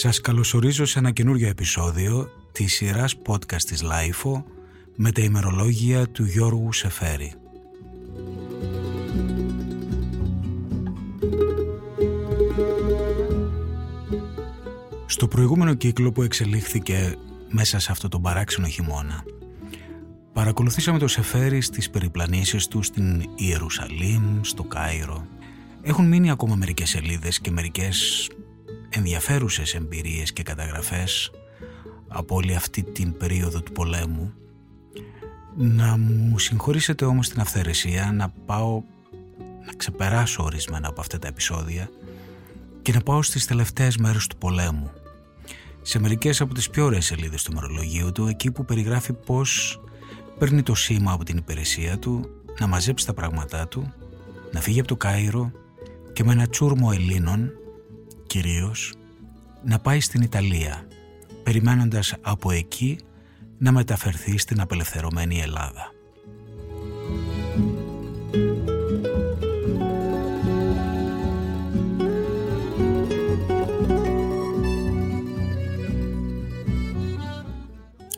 Σας καλωσορίζω σε ένα καινούριο επεισόδιο της σειράς podcast της Lifeo με τα ημερολόγια του Γιώργου Σεφέρη. Στο προηγούμενο κύκλο που εξελίχθηκε μέσα σε αυτό τον παράξενο χειμώνα παρακολουθήσαμε το Σεφέρη στις περιπλανήσεις του στην Ιερουσαλήμ, στο Κάιρο. Έχουν μείνει ακόμα μερικές σελίδες και μερικές ενδιαφέρουσες εμπειρίες και καταγραφές από όλη αυτή την περίοδο του πολέμου. Να μου συγχωρήσετε όμως την αυθαιρεσία να πάω να ξεπεράσω ορισμένα από αυτά τα επεισόδια και να πάω στις τελευταίες μέρες του πολέμου. Σε μερικές από τις πιο ωραίες σελίδες του μερολογίου του εκεί που περιγράφει πως παίρνει το σήμα από την υπηρεσία του να μαζέψει τα πράγματά του να φύγει από το Κάιρο και με ένα τσούρμο Ελλήνων κυρίως να πάει στην Ιταλία περιμένοντας από εκεί να μεταφερθεί στην απελευθερωμένη Ελλάδα.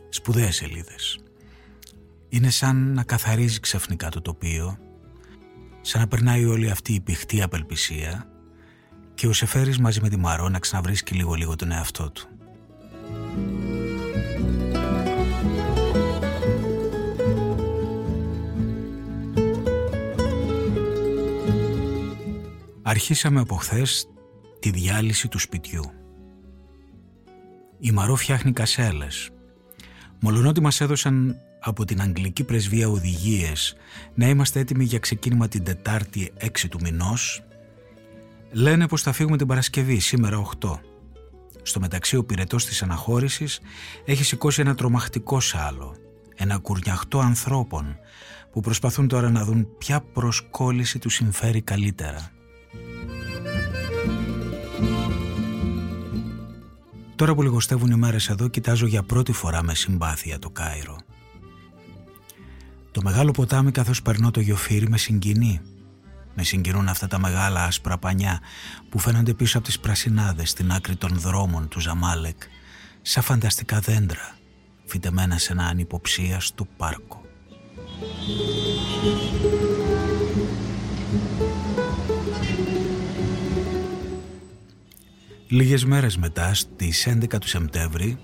Σπουδαίες σελίδες. Είναι σαν να καθαρίζει ξαφνικά το τοπίο, σαν να περνάει όλη αυτή η πηχτή απελπισία και ο Σεφέρης μαζί με τη Μαρό να ξαναβρίσκει λίγο λίγο τον εαυτό του. Αρχίσαμε από χθες τη διάλυση του σπιτιού. Η Μαρό φτιάχνει κασέλες. Μολονότι μας έδωσαν από την Αγγλική Πρεσβεία οδηγίες να είμαστε έτοιμοι για ξεκίνημα την Τετάρτη 6 του μηνός, λένε πως θα φύγουμε την Παρασκευή, σήμερα 8. Στο μεταξύ ο πυρετός της αναχώρησης έχει σηκώσει ένα τρομακτικό σάλο, ένα κουρνιαχτό ανθρώπων που προσπαθούν τώρα να δουν ποια προσκόλληση του συμφέρει καλύτερα. Τώρα που λιγοστεύουν οι μέρες εδώ κοιτάζω για πρώτη φορά με συμπάθεια το Κάιρο. Το μεγάλο ποτάμι καθώς περνώ το γιοφύρι με συγκινεί. Με συγκινούν αυτά τα μεγάλα άσπρα πανιά που φαίνονται πίσω από τις πρασινάδες στην άκρη των δρόμων του Ζαμάλεκ σαν φανταστικά δέντρα φυτεμένα σε ένα ανυποψίαστο πάρκο. Λίγες μέρες μετά, στις 11 του Σεπτέμβρη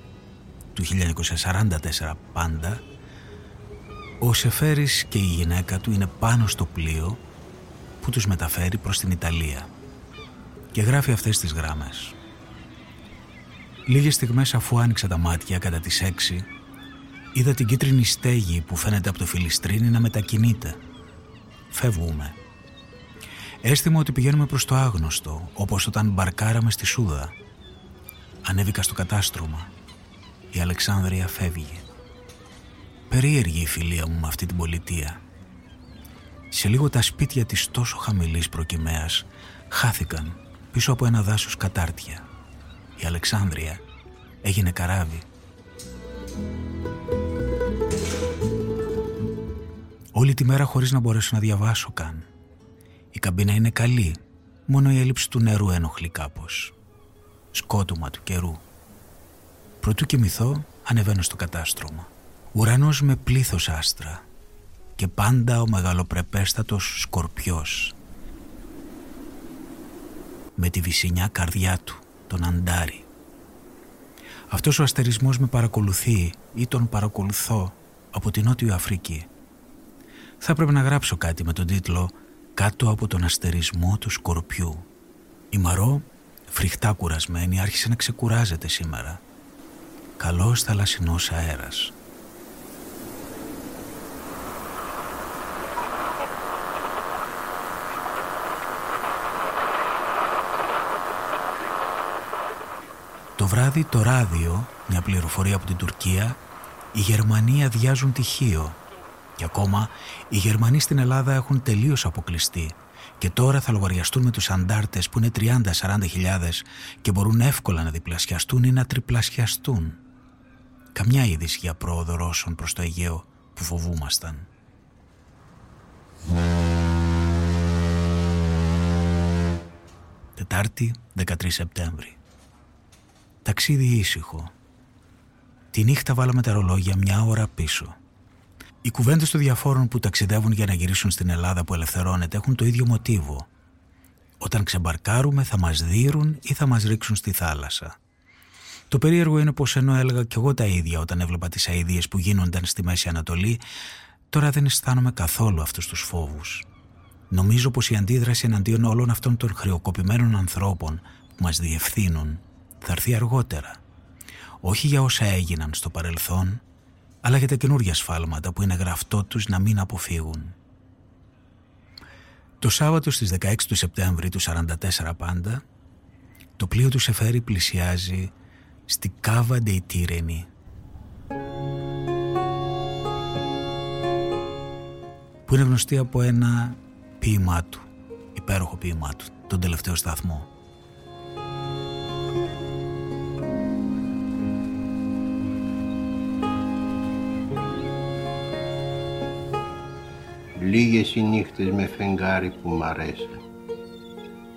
του 1944 πάντα, ο Σεφέρης και η γυναίκα του είναι πάνω στο πλοίο που τους μεταφέρει προς την Ιταλία και γράφει αυτές τις γράμμες. Λίγες στιγμές αφού άνοιξα τα μάτια κατά τις έξι είδα την κίτρινη στέγη που φαίνεται από το φιλιστρίνι να μετακινείται. Φεύγουμε. Αίσθημα ότι πηγαίνουμε προς το άγνωστο όπως όταν μπαρκάραμε στη Σούδα. Ανέβηκα στο κατάστρωμα. Η Αλεξάνδρεια φεύγει. Περίεργη η φιλία μου με αυτή την πολιτεία. Σε λίγο τα σπίτια της τόσο χαμηλής προκυμαίας χάθηκαν πίσω από ένα δάσος κατάρτια. Η Αλεξάνδρεια έγινε καράβι. Όλη τη μέρα χωρίς να μπορέσω να διαβάσω καν. Η καμπίνα είναι καλή, μόνο η έλλειψη του νερού ενοχλεί κάπως. Σκότωμα του καιρού. Προτού κοιμηθώ, ανεβαίνω στο κατάστρωμα. Ουρανός με πλήθος άστρα και πάντα ο μεγαλοπρεπέστατος σκορπιός με τη βυσινιά καρδιά του, τον Αντάρι. Αυτός ο αστερισμός με παρακολουθεί ή τον παρακολουθώ από την Νότιο Αφρική. Θα πρέπει να γράψω κάτι με τον τίτλο «Κάτω από τον αστερισμό του σκορπιού». Η Μαρό, φρικτά κουρασμένη, άρχισε να ξεκουράζεται σήμερα. Καλός θαλασσινός αέρας. Το βράδυ το ράδιο, μια πληροφορία από την Τουρκία, οι Γερμανοί αδειάζουν τυχείο και ακόμα οι Γερμανοί στην Ελλάδα έχουν τελείως αποκλειστεί και τώρα θα λογαριαστούν με τους αντάρτες που είναι 30-40 χιλιάδες και μπορούν εύκολα να διπλασιαστούν ή να τριπλασιαστούν. Καμιά είδηση για πρόοδο Ρώσων προς το Αιγαίο που φοβούμασταν. Τετάρτη 13 Σεπτέμβρη Ταξίδι ήσυχο. Τη νύχτα βάλαμε τα ρολόγια μια ώρα πίσω. Οι κουβέντες των διαφόρων που ταξιδεύουν για να γυρίσουν στην Ελλάδα που ελευθερώνεται έχουν το ίδιο μοτίβο. Όταν ξεμπαρκάρουμε θα μας δίρουν ή θα μας ρίξουν στη θάλασσα. Το περίεργο είναι πως ενώ έλεγα κι εγώ τα ίδια όταν έβλεπα τις αηδίες που γίνονταν στη Μέση Ανατολή, τώρα δεν αισθάνομαι καθόλου αυτούς τους φόβους. Νομίζω πως η αντίδραση εναντίον όλων αυτών των χρεοκοπημένων ανθρώπων που μας διευθύνουν θα έρθει αργότερα. Όχι για όσα έγιναν στο παρελθόν, αλλά για τα καινούργια σφάλματα που είναι γραφτό τους να μην αποφύγουν. Το Σάββατο στις 16 του Σεπτέμβρη του 44 πάντα, το πλοίο του Σεφέρι πλησιάζει στη Κάβα Ντεϊτήρενη. που είναι γνωστή από ένα ποίημά του, υπέροχο ποίημά του, τον τελευταίο σταθμό. Λίγες οι νύχτες με φεγγάρι που μ' αρέσαν.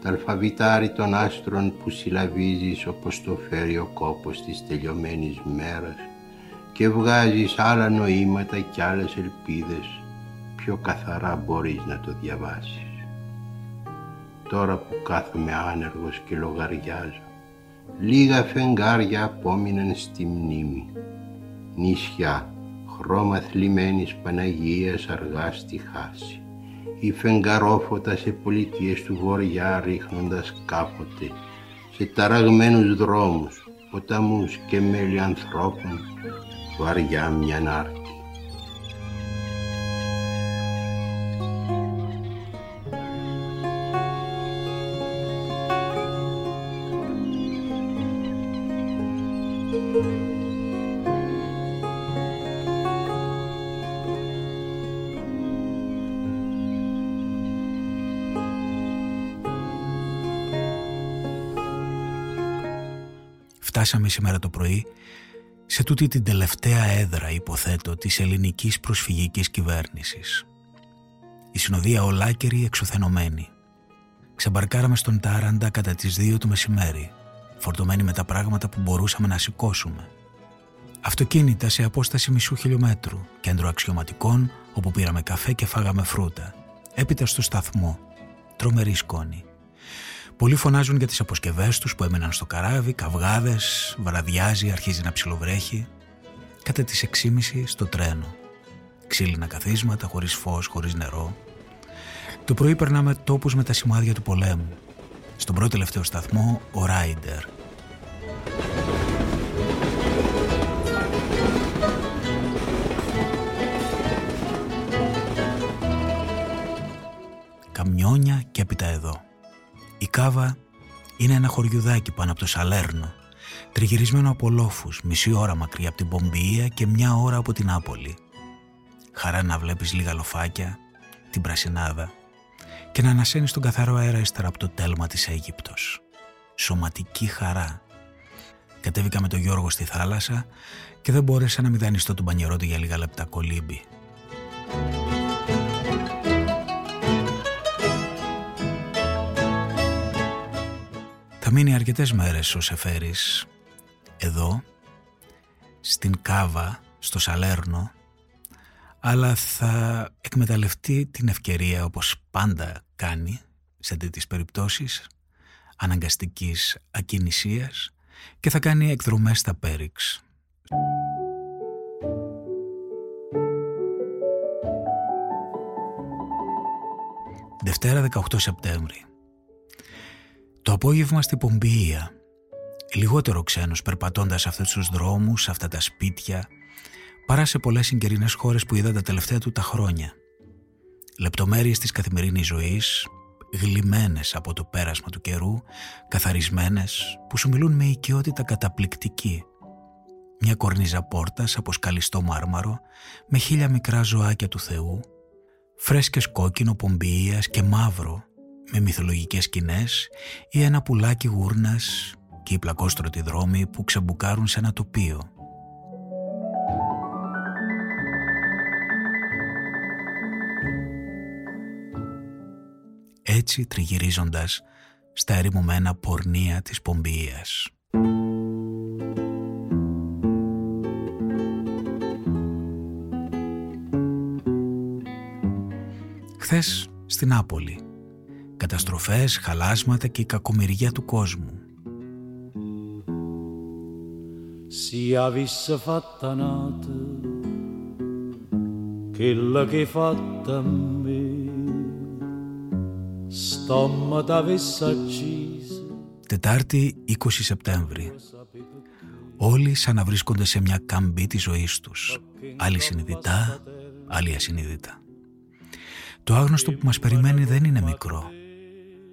Τα αλφαβητάρι των άστρων που συλλαβίζεις όπως το φέρει ο κόπος της τελειωμένης μέρας και βγάζεις άλλα νοήματα κι άλλες ελπίδες πιο καθαρά μπορείς να το διαβάσεις. Τώρα που κάθομαι άνεργος και λογαριάζω, λίγα φεγγάρια απόμειναν στη μνήμη. Νησιά, χρώμα θλιμμένης Παναγίας αργά στη χάση. Η φεγγαρόφωτα σε πολιτείες του βορειά ρίχνοντας κάποτε σε ταραγμένους δρόμους, ποταμούς και μέλη ανθρώπων βαριά μια νάρτη. Φτάσαμε σήμερα το πρωί σε τούτη την τελευταία έδρα, υποθέτω, της ελληνικής προσφυγικής κυβέρνησης. Η συνοδεία ολάκερη εξουθενωμένη. Ξεμπαρκάραμε στον Τάραντα κατά τις δύο του μεσημέρι, φορτωμένοι με τα πράγματα που μπορούσαμε να σηκώσουμε. Αυτοκίνητα σε απόσταση μισού χιλιόμετρου, κέντρο αξιωματικών, όπου πήραμε καφέ και φάγαμε φρούτα. Έπειτα στο σταθμό, τρομερή σκόνη. Πολλοί φωνάζουν για τις αποσκευές τους που έμεναν στο καράβι, καυγάδες, βραδιάζει, αρχίζει να ψιλοβρέχει. Κατά τις 6.30 στο τρένο. Ξύλινα καθίσματα, χωρίς φως, χωρίς νερό. Το πρωί περνάμε τόπους με τα σημάδια του πολέμου. Στον πρώτο τελευταίο σταθμό, ο Ράιντερ. Καμιόνια και έπειτα εδώ. Η Κάβα είναι ένα χωριουδάκι πάνω από το Σαλέρνο, τριγυρισμένο από λόφους, μισή ώρα μακριά από την Πομπιεία και μια ώρα από την Άπολη. Χαρά να βλέπεις λίγα λοφάκια, την πρασινάδα και να ανασένεις τον καθαρό αέρα ύστερα από το τέλμα της Αίγυπτος. Σωματική χαρά. Κατέβηκα με τον Γιώργο στη θάλασσα και δεν μπόρεσα να μηδανιστώ τον πανιερό του για λίγα λεπτά κολύμπη. Θα μείνει αρκετές μέρες ο Σεφέρης εδώ, στην Κάβα, στο Σαλέρνο, αλλά θα εκμεταλλευτεί την ευκαιρία όπως πάντα κάνει σε τέτοιες περιπτώσεις αναγκαστικής ακινησίας και θα κάνει εκδρομές στα Πέριξ. Δευτέρα 18 Σεπτέμβρη το απόγευμα στη Πομπία, λιγότερο ξένος περπατώντας αυτούς τους δρόμους, αυτά τα σπίτια, παρά σε πολλές συγκερινές χώρες που είδα τα τελευταία του τα χρόνια. Λεπτομέρειες της καθημερινής ζωής, γλυμμένες από το πέρασμα του καιρού, καθαρισμένες, που σου μιλούν με οικειότητα καταπληκτική. Μια κορνίζα πόρτας από σκαλιστό μάρμαρο, με χίλια μικρά ζωάκια του Θεού, φρέσκες κόκκινο πομπιείας και μαύρο, με μυθολογικές σκηνές ή ένα πουλάκι γούρνας και οι πλακόστρωτοι δρόμοι που ξαμπουκάρουν σε ένα τοπίο. Έτσι τριγυρίζοντας στα ερημωμένα πορνεία της Πομπίας. Χθες στην Άπολη Καταστροφές, χαλάσματα και η κακομοιριά του κόσμου. Si avesse fatta nata quella che fatta a me. Στόμα t'avesse Τετάρτη 20 Σεπτέμβρη. Όλοι σαν να βρίσκονται σε μια καμπή της ζωής τους. Άλλοι συνειδητά, άλλοι ασυνειδητά Το άγνωστο που μας περιμένει δεν είναι μικρό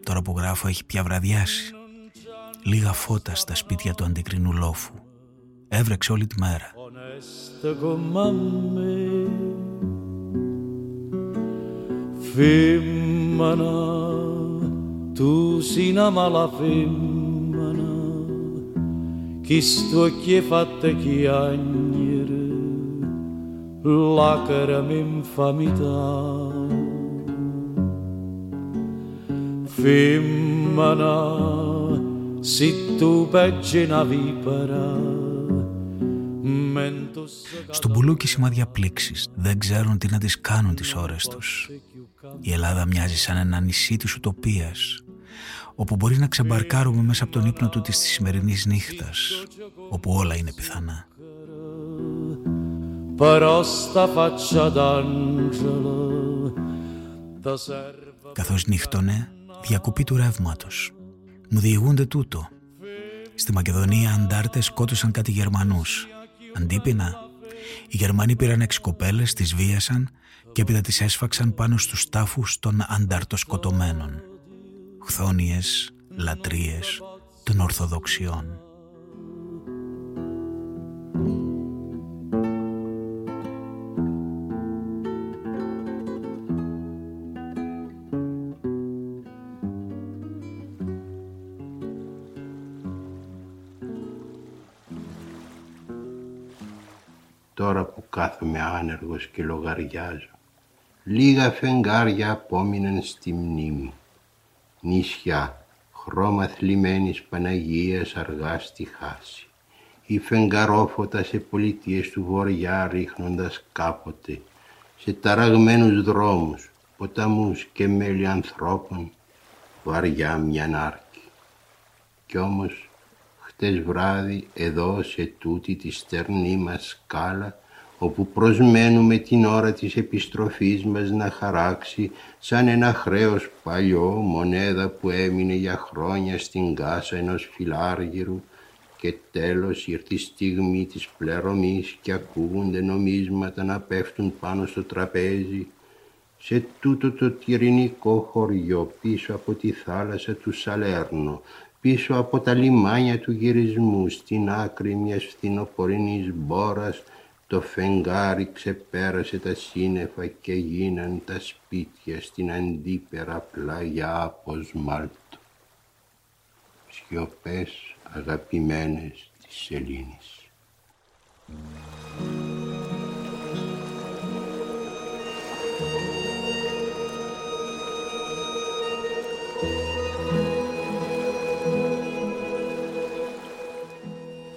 Τώρα που γράφω έχει πια βραδιάσει. Λίγα φώτα στα σπίτια του αντικρινού λόφου. Έβρεξε όλη τη μέρα. Φήμανα tu sei una mala femmina che sto che fatta chiagnere lacrime infamità femmina se tu peggi una vipera Στο μπουλούκι σημάδια πλήξης δεν ξέρουν τι να τις κάνουν τις ώρες τους. Η Ελλάδα μοιάζει σαν ένα νησί της ουτοπίας όπου μπορεί να ξεμπαρκάρουμε μέσα από τον ύπνο του της σημερινής νύχτας, όπου όλα είναι πιθανά. Καθώς νύχτωνε, διακοπή του ρεύματος. Μου διηγούνται τούτο. Στη Μακεδονία αντάρτες σκότωσαν κάτι Γερμανούς. Αντίπεινα, οι Γερμανοί πήραν έξι κοπέλες, τις βίασαν και έπειτα τις έσφαξαν πάνω στους τάφους των ανταρτοσκοτωμένων χθόνιες λατρείες των Ορθοδοξιών. Κάθομαι άνεργος και λογαριάζω, λίγα φεγγάρια απόμειναν στη μνήμη νησιά, χρώμα θλιμμένης Παναγίας αργά στη χάση. Ή φεγγαρόφωτα σε πολιτείες του βορειά ρίχνοντας κάποτε, σε ταραγμένους δρόμους, ποταμούς και μέλη ανθρώπων, βαριά μια νάρκη. Κι όμως, χτες βράδυ, εδώ σε τούτη τη στερνή μας σκάλα, όπου προσμένουμε την ώρα της επιστροφής μας να χαράξει σαν ένα χρέος παλιό μονέδα που έμεινε για χρόνια στην κάσα ενός φιλάργυρου και τέλος ήρθε η στιγμή της πλερωμής και ακούγονται νομίσματα να πέφτουν πάνω στο τραπέζι σε τούτο το τυρινικό χωριό πίσω από τη θάλασσα του Σαλέρνο πίσω από τα λιμάνια του γυρισμού στην άκρη μιας φθινοπορεινής μπόρας το φεγγάρι ξεπέρασε τα σύννεφα και γίναν τα σπίτια στην αντίπερα πλάγια από σμάλτο. Σιωπές αγαπημένες της σελήνης.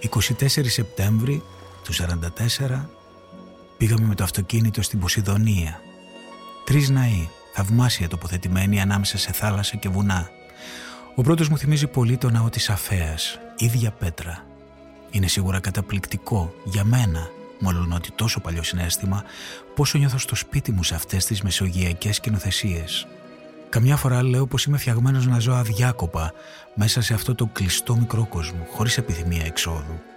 «24 Σεπτέμβρη του 44 πήγαμε με το αυτοκίνητο στην Ποσειδονία. Τρεις ναοί, θαυμάσια τοποθετημένοι ανάμεσα σε θάλασσα και βουνά. Ο πρώτος μου θυμίζει πολύ το ναό της Αφέας, ίδια πέτρα. Είναι σίγουρα καταπληκτικό για μένα, μόλον ότι τόσο παλιό συνέστημα, πόσο νιώθω στο σπίτι μου σε αυτές τις μεσογειακές κοινοθεσίες. Καμιά φορά λέω πως είμαι φτιαγμένος να ζω αδιάκοπα μέσα σε αυτό το κλειστό μικρό κόσμο, χωρίς επιθυμία εξόδου.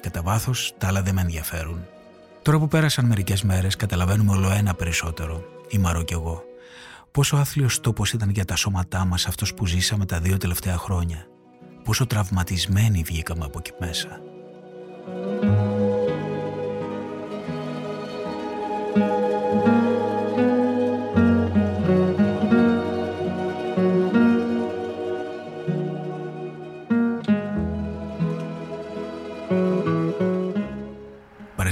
Κατά βάθος, τα άλλα δεν με ενδιαφέρουν. Τώρα που πέρασαν μερικές μέρες, καταλαβαίνουμε όλο ένα περισσότερο, η Μαρό κι εγώ. Πόσο άθλιος τόπος ήταν για τα σώματά μας αυτός που ζήσαμε τα δύο τελευταία χρόνια. Πόσο τραυματισμένοι βγήκαμε από εκεί μέσα.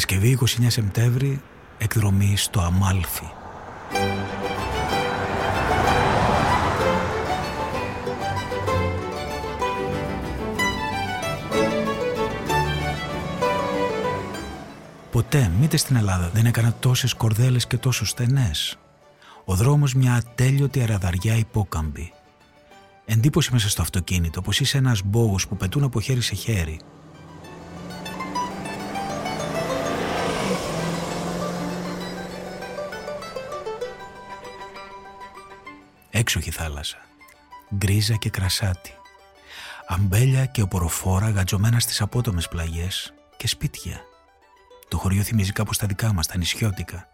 Παρασκευή 29 Σεπτέμβρη εκδρομή στο Αμάλφι. Ποτέ, μήτε στην Ελλάδα, δεν έκανα τόσες κορδέλες και τόσο στενές. Ο δρόμος μια ατέλειωτη αραδαριά υπόκαμπη. Εντύπωση μέσα στο αυτοκίνητο, πως είσαι ένας μπόγος που πετούν από χέρι σε χέρι. Έξοχη θάλασσα. Γκρίζα και κρασάτι. Αμπέλια και οποροφόρα γατζωμένα στις απότομες πλαγιές και σπίτια. Το χωριό θυμίζει κάπως τα δικά μας, τα νησιώτικα.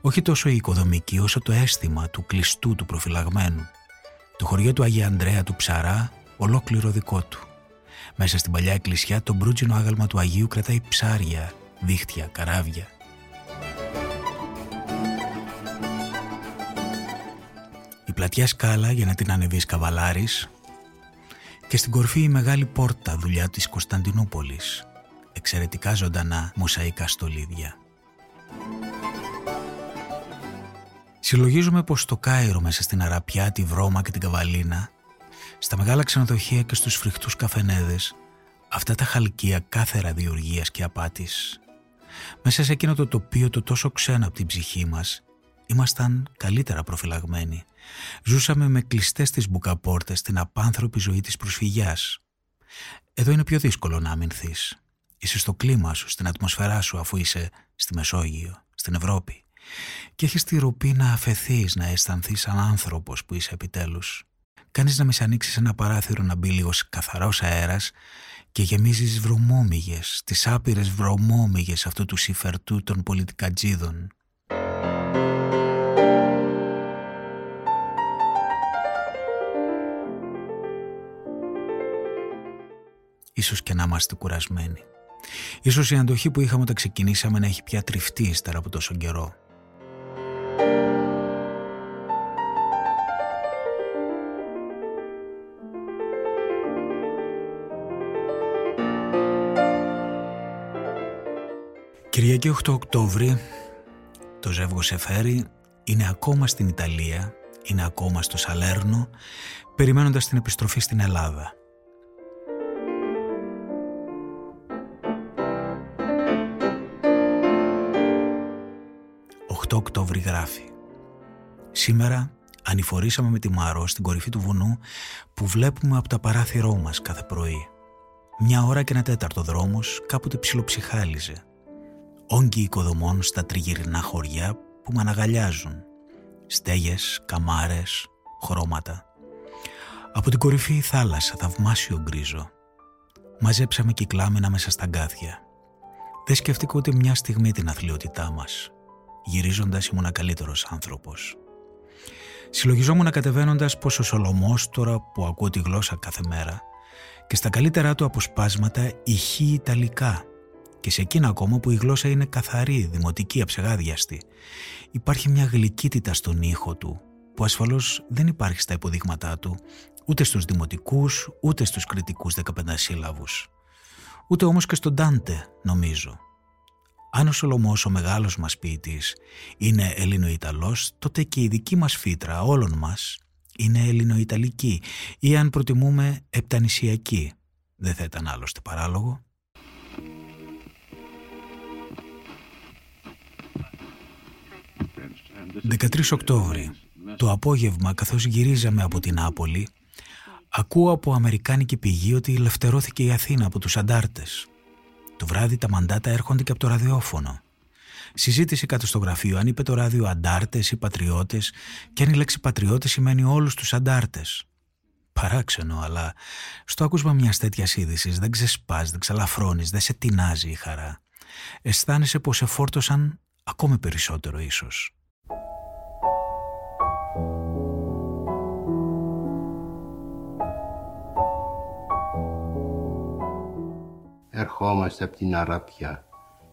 Όχι τόσο η οικοδομική όσο το αίσθημα του κλειστού του προφυλαγμένου. Το χωριό του Αγία Ανδρέα του Ψαρά ολόκληρο δικό του. Μέσα στην παλιά εκκλησιά το μπρούτζινο άγαλμα του Αγίου κρατάει ψάρια, δίχτυα, καράβια. Πλατιά σκάλα για να την ανεβείς καβαλάρης και στην κορφή η μεγάλη πόρτα δουλειά της Κωνσταντινούπολης. Εξαιρετικά ζωντανά μοσαϊκά στολίδια. Συλλογίζουμε πως στο Κάιρο μέσα στην Αραπιά, τη Βρώμα και την Καβαλίνα, στα μεγάλα ξενοδοχεία και στους φρικτούς καφενέδες, αυτά τα χαλκία κάθερα διοργίας και απάτης. Μέσα σε εκείνο το τοπίο το τόσο ξένο από την ψυχή μας, ήμασταν καλύτερα προφυλαγμένοι. Ζούσαμε με κλειστές τις μπουκαπόρτες την απάνθρωπη ζωή της προσφυγιάς. Εδώ είναι πιο δύσκολο να αμυνθείς. Είσαι στο κλίμα σου, στην ατμοσφαιρά σου αφού είσαι στη Μεσόγειο, στην Ευρώπη και έχεις τη ροπή να αφαιθείς, να αισθανθείς σαν άνθρωπος που είσαι επιτέλους. Κάνεις να μης ανοίξεις ένα παράθυρο να μπει λίγος καθαρός αέρας και γεμίζεις βρωμόμυγες, τις άπειρες βρωμόμυγες αυτού του συφερτού των πολιτικατζίδων. Ίσως και να είμαστε κουρασμένοι. Ίσως η αντοχή που είχαμε όταν ξεκινήσαμε να έχει πια τριφτεί ύστερα από τόσο καιρό. Κυριακή 8 Οκτώβρη το ζεύγο Σεφέρι είναι ακόμα στην Ιταλία, είναι ακόμα στο Σαλέρνο, περιμένοντας την επιστροφή στην Ελλάδα. 8 Οκτώβρη γράφει Σήμερα ανηφορήσαμε με τη Μαρό στην κορυφή του βουνού που βλέπουμε από τα παράθυρό μας κάθε πρωί. Μια ώρα και ένα τέταρτο δρόμος κάποτε ψιλοψυχάλιζε. Όγκοι οικοδομών στα τριγυρινά χωριά που με αναγαλιάζουν. Στέγες, καμάρες, χρώματα. Από την κορυφή η θάλασσα, θαυμάσιο γκρίζο. Μαζέψαμε κυκλάμενα μέσα στα γκάθια. Δεν σκέφτηκα ούτε μια στιγμή την αθλειότητά μας. Γυρίζοντας ήμουν καλύτερος άνθρωπος. Συλλογιζόμουν κατεβαίνοντας πως ο Σολομός τώρα που ακούω τη γλώσσα κάθε μέρα και στα καλύτερά του αποσπάσματα ηχεί Ιταλικά και σε εκείνα ακόμα που η γλώσσα είναι καθαρή, δημοτική, αψεγάδιαστη. Υπάρχει μια γλυκύτητα στον ήχο του που ασφαλώς δεν υπάρχει στα υποδείγματά του ούτε στους δημοτικούς ούτε στους κριτικούς 15 σύλλαβους. Ούτε όμως και στον Τάντε νομίζω. Αν ο Σολομός ο μεγάλος μας ποιητής είναι Ελληνοϊταλός, τότε και η δική μας φύτρα όλων μας είναι Ελληνοϊταλική ή αν προτιμούμε επτανησιακή. Δεν θα ήταν άλλωστε παράλογο. «13 Οκτώβρη. Το απόγευμα καθώς γυρίζαμε από την Άπολη ακούω από αμερικάνικη πηγή ότι λευτερώθηκε η Αθήνα από τους αντάρτες. Το βράδυ τα μαντάτα έρχονται και από το ραδιόφωνο. Συζήτηση κάτω στο γραφείο αν είπε το ράδιο αντάρτες ή πατριώτες, και αν η λέξη πατριώτες σημαίνει όλους τους αντάρτες. Παράξενο, αλλά στο άκουσμα μιας τέτοιας είδησης δεν ξεσπάς, δεν ξαλαφρώνεις, δεν σε τεινάζει η χαρά. Αισθάνεσαι πως σε φόρτωσαν ακόμη περισσότερο ίσως. Ερχόμαστε από την Αραπιά,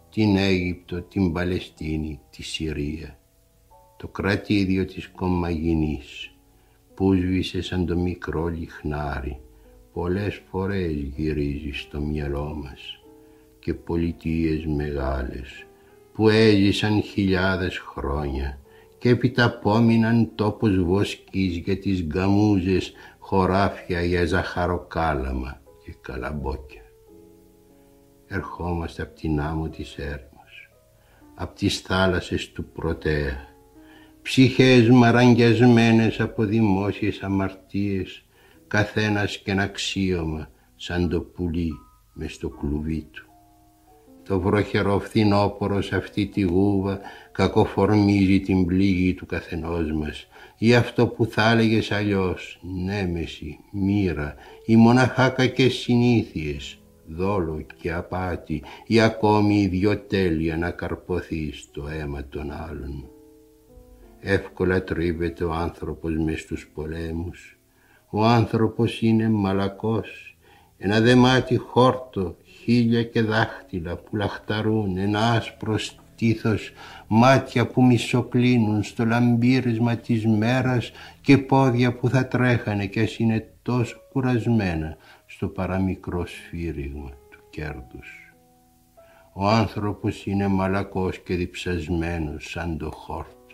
την Αίγυπτο, την Παλαιστίνη, τη Συρία. Το κρατήδιο της Κομμαγινής που σβήσε σαν το μικρό λιχνάρι πολλές φορές γυρίζει στο μυαλό μας και πολιτείες μεγάλες που έζησαν χιλιάδες χρόνια και επιταπόμειναν τόπος βοσκής για τις γκαμούζες χωράφια για ζαχαροκάλαμα και καλαμπόκια ερχόμαστε από την άμμο της έρμος, από τις θάλασσες του Πρωτέα, ψυχές μαραγγιασμένες από δημόσιες αμαρτίες, καθένας και ένα αξίωμα σαν το πουλί μες στο κλουβί του. Το βροχερό φθινόπορο σε αυτή τη γούβα κακοφορμίζει την πλήγη του καθενός μας ή αυτό που θα έλεγες αλλιώς νέμεση, μοίρα ή μοναχά κακές συνήθειες, δόλο και απάτη ή ακόμη ιδιοτέλεια να καρποθεί στο αίμα των άλλων. Εύκολα τρίβεται ο άνθρωπος μες στους πολέμους. Ο άνθρωπος είναι μαλακός, ένα δεμάτι χόρτο, χίλια και δάχτυλα που λαχταρούν, ένα άσπρο στήθος, μάτια που μισοκλίνουν στο λαμπύρισμα της μέρας και πόδια που θα τρέχανε κι ας είναι τόσο κουρασμένα στο παραμικρό σφύριγμα του κέρδους. Ο άνθρωπος είναι μαλακός και διψασμένος σαν το χόρτο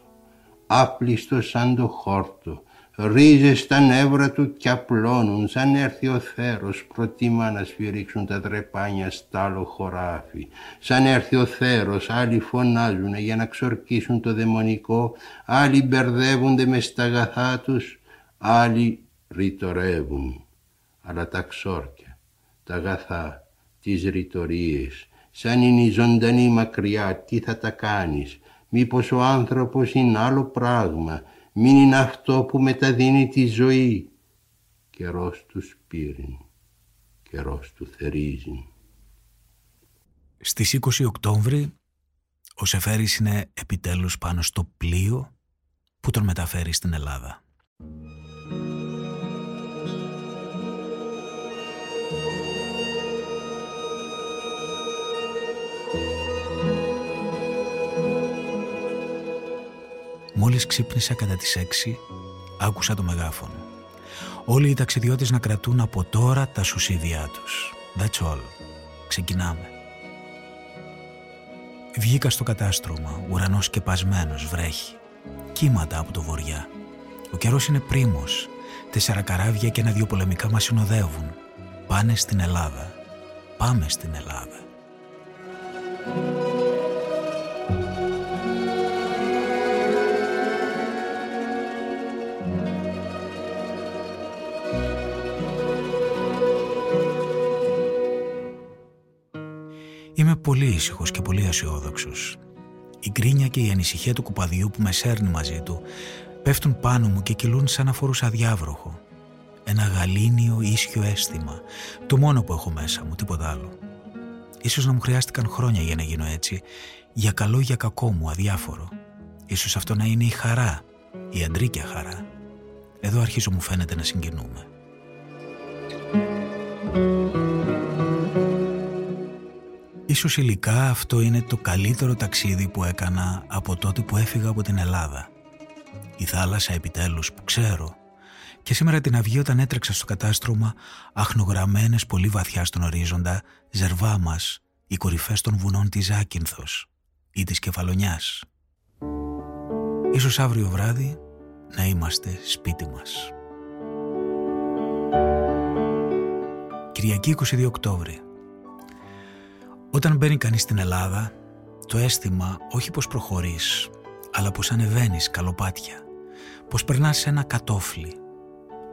άπλιστο σαν το χόρτο, ρίζες στα νεύρα του κι απλώνουν, σαν έρθει ο θέρος, προτιμά να σφυρίξουν τα τρεπάνια στ' άλλο χωράφι. Σαν έρθει ο θέρος, άλλοι φωνάζουν για να ξορκίσουν το δαιμονικό, άλλοι μπερδεύονται μες στα αγαθά τους, άλλοι ρητορεύουν. Αλλά τα ξόρκια, τα αγαθά, τις ρητορίες, σαν είναι η ζωντανή μακριά, τι θα τα κάνεις, Μήπως ο άνθρωπος είναι άλλο πράγμα, μην είναι αυτό που μεταδίνει τη ζωή; Καιρός τους σπύριν, καιρός του θερίζει. Στις 20 Οκτώβρη ο Σεφέρης είναι επιτέλους πάνω στο πλοίο που τον μεταφέρει στην Ελλάδα. Μόλις ξύπνησα κατά τις 6, άκουσα το μεγάφωνο. Όλοι οι ταξιδιώτες να κρατούν από τώρα τα σουσίδια τους. That's all. Ξεκινάμε. Βγήκα στο κατάστρωμα, ουρανός σκεπασμένος, βρέχει. Κύματα από το βοριά. Ο καιρός είναι πρίμος. Τέσσερα καράβια και ένα-δυο πολεμικά μας συνοδεύουν. Πάνε στην Ελλάδα. Πάμε στην Ελλάδα. Πολύ ήσυχος και πολύ αισιόδοξος. Η γκρίνια και η ανησυχία του κουπαδιού που με σέρνει μαζί του πέφτουν πάνω μου και κυλούν σαν να φορούσα διάβροχο. Ένα γαλήνιο ίσιο αίσθημα, το μόνο που έχω μέσα μου, τίποτα άλλο. Ίσως να μου χρειάστηκαν χρόνια για να γίνω έτσι, για καλό για κακό μου, αδιάφορο. Ίσως αυτό να είναι η χαρά, η αντρίκια χαρά. Εδώ αρχίζω μου φαίνεται να συγκινούμε. Ίσως υλικά αυτό είναι το καλύτερο ταξίδι που έκανα από τότε που έφυγα από την Ελλάδα. Η θάλασσα επιτέλους που ξέρω και σήμερα την αυγή όταν έτρεξα στο κατάστρωμα αχνογραμμένες πολύ βαθιά στον ορίζοντα ζερβά μας οι κορυφές των βουνών της Άκυνθος ή της Κεφαλονιάς. Ίσως αύριο βράδυ να είμαστε σπίτι μας. Κυριακή 22 Οκτώβρη όταν μπαίνει κανείς στην Ελλάδα, το αίσθημα όχι πως προχωρείς, αλλά πως ανεβαίνεις καλοπάτια, πως περνάς σε ένα κατόφλι,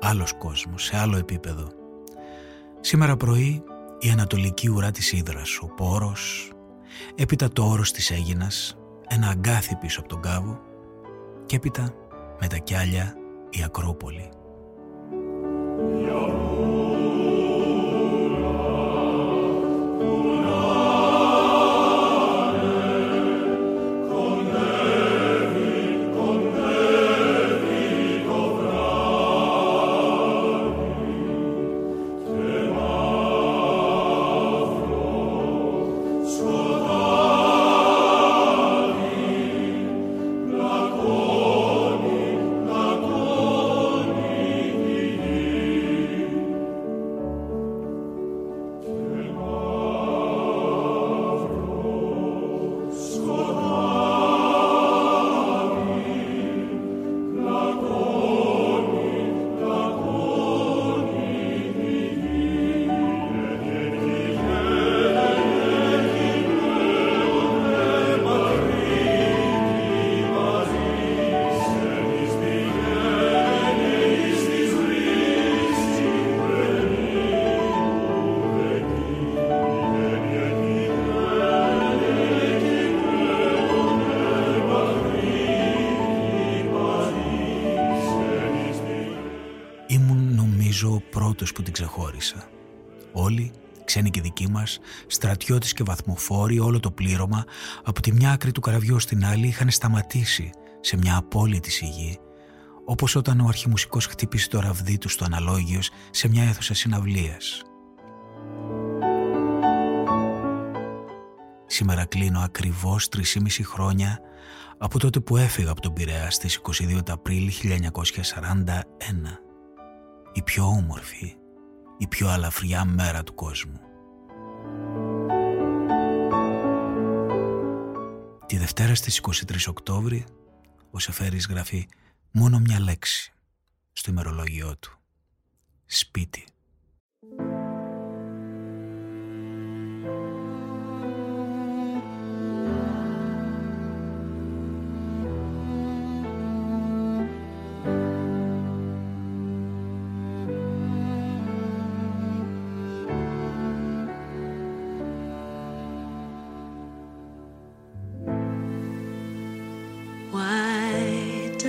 άλλος κόσμος, σε άλλο επίπεδο. Σήμερα πρωί η ανατολική ουρά της Ήδρας, ο πόρος, έπειτα το όρος της Έγινας, ένα αγκάθι πίσω από τον κάβο και έπειτα με τα κιάλια η Ακρόπολη. Πρώτος που την ξεχώρισα. Όλοι, ξένοι και δικοί μας, στρατιώτες και βαθμοφόροι, όλο το πλήρωμα, από τη μια άκρη του καραβιού στην άλλη είχαν σταματήσει σε μια απόλυτη σιγή, όπως όταν ο αρχιμουσικός χτύπησε το ραβδί του στο αναλόγιος σε μια αίθουσα συναυλίας. Σήμερα κλείνω ακριβώς 3,5 χρόνια από τότε που έφυγα από τον Πειραιά στις 22 Απρίλη 1941. Η πιο όμορφη, η πιο αλαφριά μέρα του κόσμου. Τη Δευτέρα στις 23 Οκτώβρη ο Σεφέρης γράφει μόνο μια λέξη στο ημερολόγιό του. Σπίτι.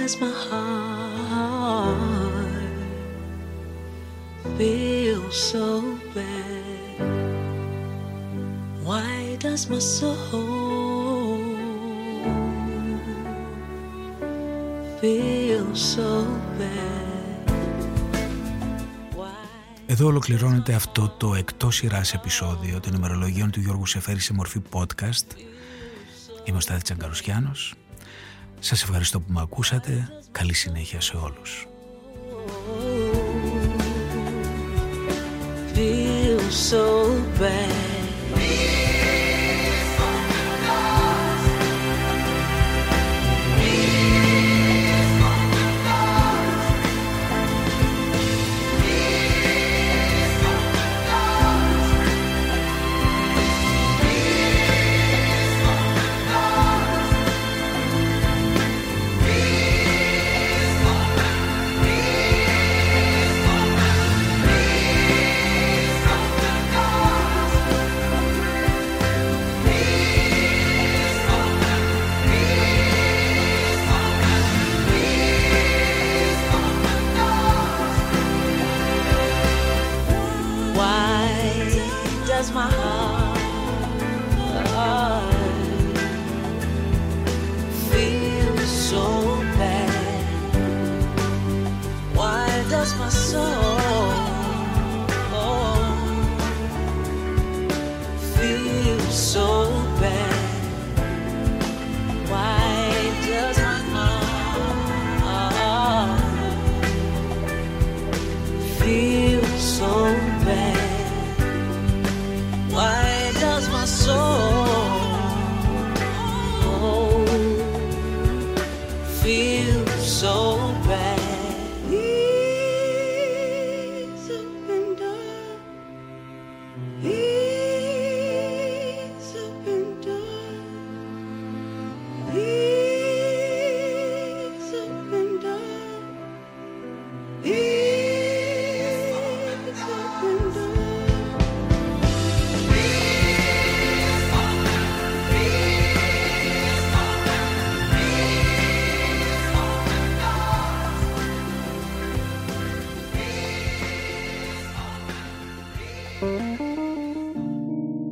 Does my heart feel so bad? Why does my soul feel so bad? Εδώ ολοκληρώνεται αυτό το εκτός σειράς επεισόδιο των ημερολογίων του Γιώργου Σεφέρη σε μορφή podcast. Είμαι ο Στάθης Τσαγκαρουσιάνος. Σας ευχαριστώ που με ακούσατε. Καλή συνέχεια σε όλους. Feel so bad. feel